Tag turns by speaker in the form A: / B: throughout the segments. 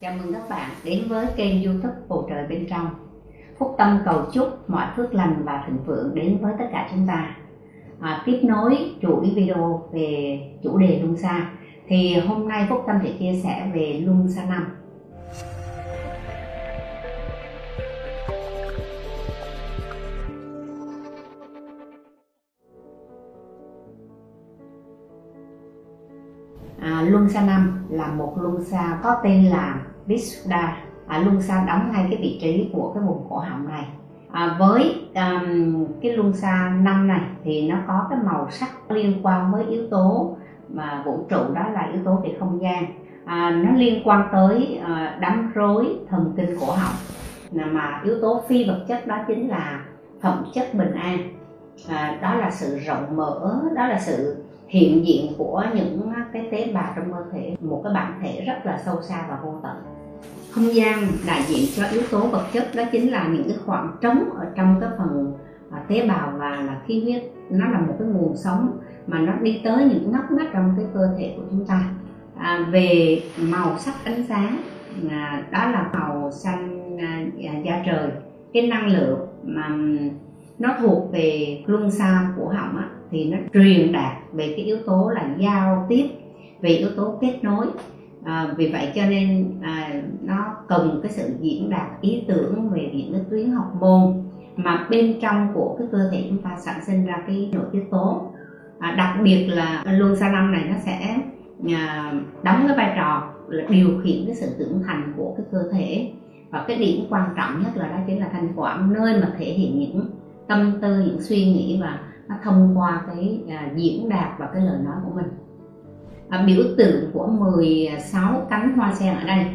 A: Chào mừng các bạn đến với kênh youtube Bầu Trời Bên Trong. Phúc Tâm cầu chúc mọi phước lành và thịnh vượng đến với tất cả chúng ta. À, Tiếp nối chuỗi video về chủ đề luân xa Thì hôm nay Phúc Tâm sẽ chia sẻ về luân xa năm. À, luân xa năm là một luân xa có tên là Visuddha à, luân xa đóng ngay cái vị trí của cái vùng cổ họng này. À, với um, cái luân xa năm này thì nó có cái màu sắc liên quan với yếu tố mà vũ trụ đó là yếu tố về không gian. À, nó liên quan tới uh, đám rối thần kinh cổ họng. Mà yếu tố phi vật chất đó chính là phẩm chất bình an. À, đó là sự rộng mở đó là sự hiện diện của những cái tế bào trong cơ thể một cái bản thể rất là sâu xa và vô tận. Không gian đại diện cho yếu tố vật chất đó chính là những cái khoảng trống ở trong cái phần à, tế bào và là khí huyết. Nó là một cái nguồn sống mà nó đi tới những ngóc ngách trong cái cơ thể của chúng ta. À, về màu sắc ánh sáng à, đó là màu xanh à, dạ, da trời. Cái năng lượng mà nó thuộc về luân xa của họng á, thì nó truyền đạt về cái yếu tố là giao tiếp về yếu tố kết nối. À, vì vậy cho nên à, nó cần cái sự diễn đạt ý tưởng về những cái tuyến học môn mà bên trong của cái cơ thể chúng ta sản sinh ra cái nội tiết tố. À, đặc biệt là luân xa năm này nó sẽ à, đóng cái vai trò là điều khiển cái sự trưởng thành của cái cơ thể. Và cái điểm quan trọng nhất là đó chính là thanh quản nơi mà thể hiện những tâm tư những suy nghĩ và nó thông qua cái à, diễn đạt và cái lời nói của mình. À, biểu tượng của 16 cánh hoa sen ở đây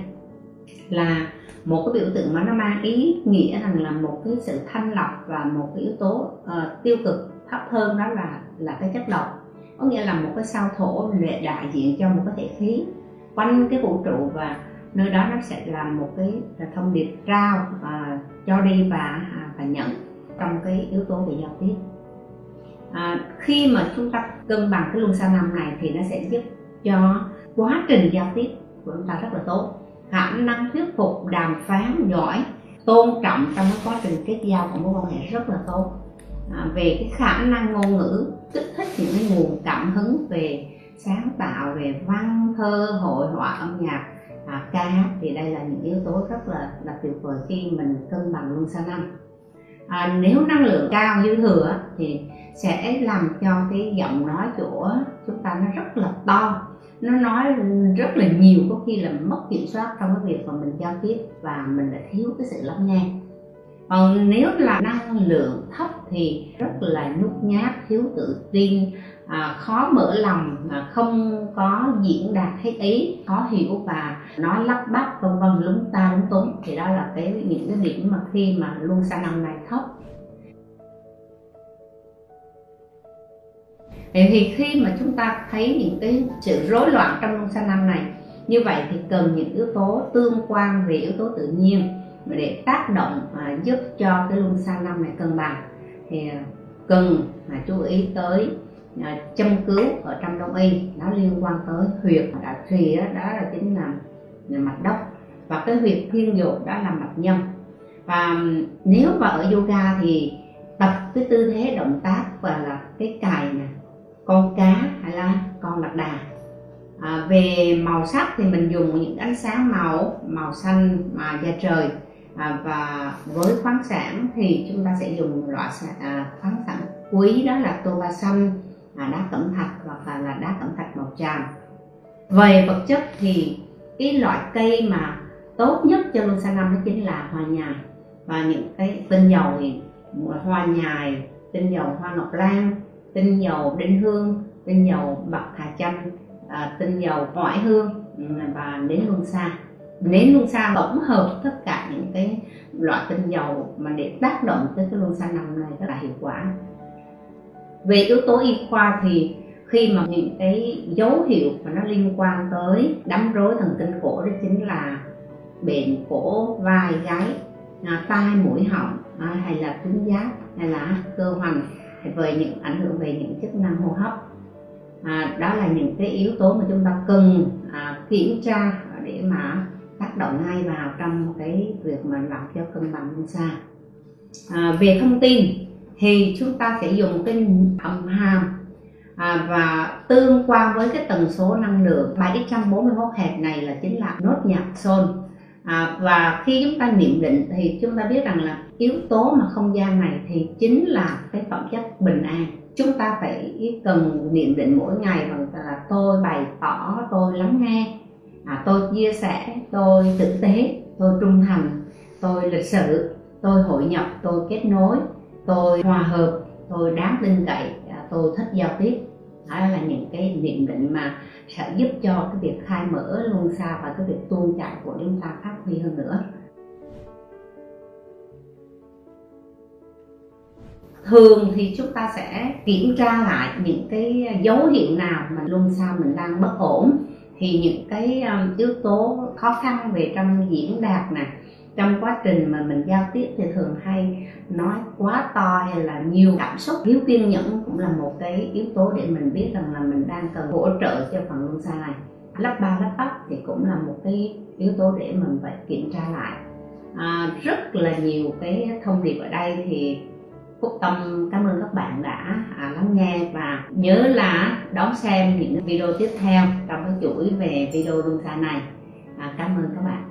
A: là một cái biểu tượng mà nó mang ý nghĩa rằng là một cái sự thanh lọc và một cái yếu tố uh, tiêu cực thấp hơn đó là là cái chất độc. Có nghĩa là một cái sao thổ lệ đại diện cho một cái thể khí quanh cái vũ trụ và nơi đó nó sẽ là một cái thông điệp trao và cho đi và à, và nhận trong cái yếu tố về giao tiếp à, khi mà chúng ta cân bằng cái luân xa năm này thì nó sẽ giúp cho quá trình giao tiếp của chúng ta rất là tốt. Khả năng thuyết phục đàm phán giỏi tôn trọng trong cái quá trình kết giao của mối quan hệ rất là tốt. À, về cái khả năng ngôn ngữ kích thích những cái nguồn cảm hứng về sáng tạo về văn thơ hội họa âm nhạc à, ca hát thì đây là những yếu tố rất là là tuyệt vời khi mình cân bằng luân xa năm à, nếu năng lượng cao dư thừa thì sẽ làm cho cái giọng nói của chúng ta nó rất là to. Nó nói rất là nhiều có khi là mất kiểm soát trong cái việc mà mình giao tiếp và mình lại thiếu cái sự lắng nghe còn nếu là năng lượng thấp thì rất là nhút nhát thiếu tự tin à, khó mở lòng à, không có diễn đạt hết ý khó hiểu và nói lắp bắp vân vân lúng ta lúng túng. Thì đó là cái những cái điểm mà khi mà luân xa năm này thấp. Vậy thì khi mà chúng ta thấy những cái sự rối loạn trong luân xa năm này như vậy thì cần những yếu tố tương quan về yếu tố tự nhiên để tác động à, giúp cho cái luân xa năm này cân bằng. Thì à, cần à, chú ý tới à, châm cứu ở trong đông y nó liên quan tới huyệt đã trì đó, đó là chính là, là mạch đốc. Và cái huyệt thiên dục đó là mạch nhâm. Và nếu mà ở yoga thì tập cái tư thế động tác và là cái cài nè con cá hay là con lạc đà. À, về màu sắc thì mình dùng những ánh sáng màu màu xanh mà da trời à, và với khoáng sản thì chúng ta sẽ dùng loại à, khoáng sản quý đó là tô ba xanh à, đá cẩm thạch hoặc là, là đá cẩm thạch màu tràm. Về vật chất thì cái loại cây mà tốt nhất cho luân sa năm đó chính là hoa nhài. Và những cái tinh dầu thì hoa nhài tinh dầu hoa ngọc lan tinh dầu đinh hương tinh dầu bạc hà chanh à, tinh dầu oải hương ừ, và nến hương sa. Nến hương sa tổng hợp tất cả những cái loại tinh dầu mà để tác động tới cái luân xa năm này rất là hiệu quả. Về yếu tố y khoa thì khi mà những cái dấu hiệu mà nó liên quan tới đám rối thần kinh cổ đó chính là bệnh cổ vai gáy à, tai mũi họng à, hay là tuyến giáp hay là cơ hoành về những ảnh hưởng về những chức năng hô hấp. À, đó là những cái yếu tố mà chúng ta cần à, kiểm tra để mà tác động ngay vào trong cái việc mà làm cho cân bằng luân xa à, về thông tin thì chúng ta sẽ dùng cái âm hàm à, và tương quan với cái tần số năng lượng. 741 hẹp này là chính là nốt nhạc sol à, và khi chúng ta niệm định thì chúng ta biết rằng là yếu tố mà không gian này thì chính là cái phẩm chất bình an. Chúng ta phải cần niệm định mỗi ngày bằng là tôi bày tỏ tôi lắng nghe à, tôi chia sẻ tôi tử tế tôi trung thành tôi lịch sự tôi hội nhập tôi kết nối tôi hòa hợp tôi đáng tin cậy à, tôi thích giao tiếp. Đó là những cái niệm định mà sẽ giúp cho cái việc khai mở luôn xa và cái việc tuôn chạy của chúng ta phát huy hơn nữa. Thường thì chúng ta sẽ kiểm tra lại những cái dấu hiệu nào mà luôn xa mình đang bất ổn thì những cái um, yếu tố khó khăn về trong diễn đạt nè trong quá trình mà mình giao tiếp thì thường hay nói quá to hay là nhiều cảm xúc. Thiếu kiên nhẫn cũng là một cái yếu tố để mình biết rằng là mình đang cần hỗ trợ cho phần luân xa này. Lắp ba lắp bắp thì cũng là một cái yếu tố để mình phải kiểm tra lại. À, rất là nhiều cái thông điệp ở đây thì Phúc Tâm cảm ơn các bạn đã à, lắng nghe và nhớ là đón xem những video tiếp theo trong cái chuỗi về video luân xa này. À, cảm ơn các bạn.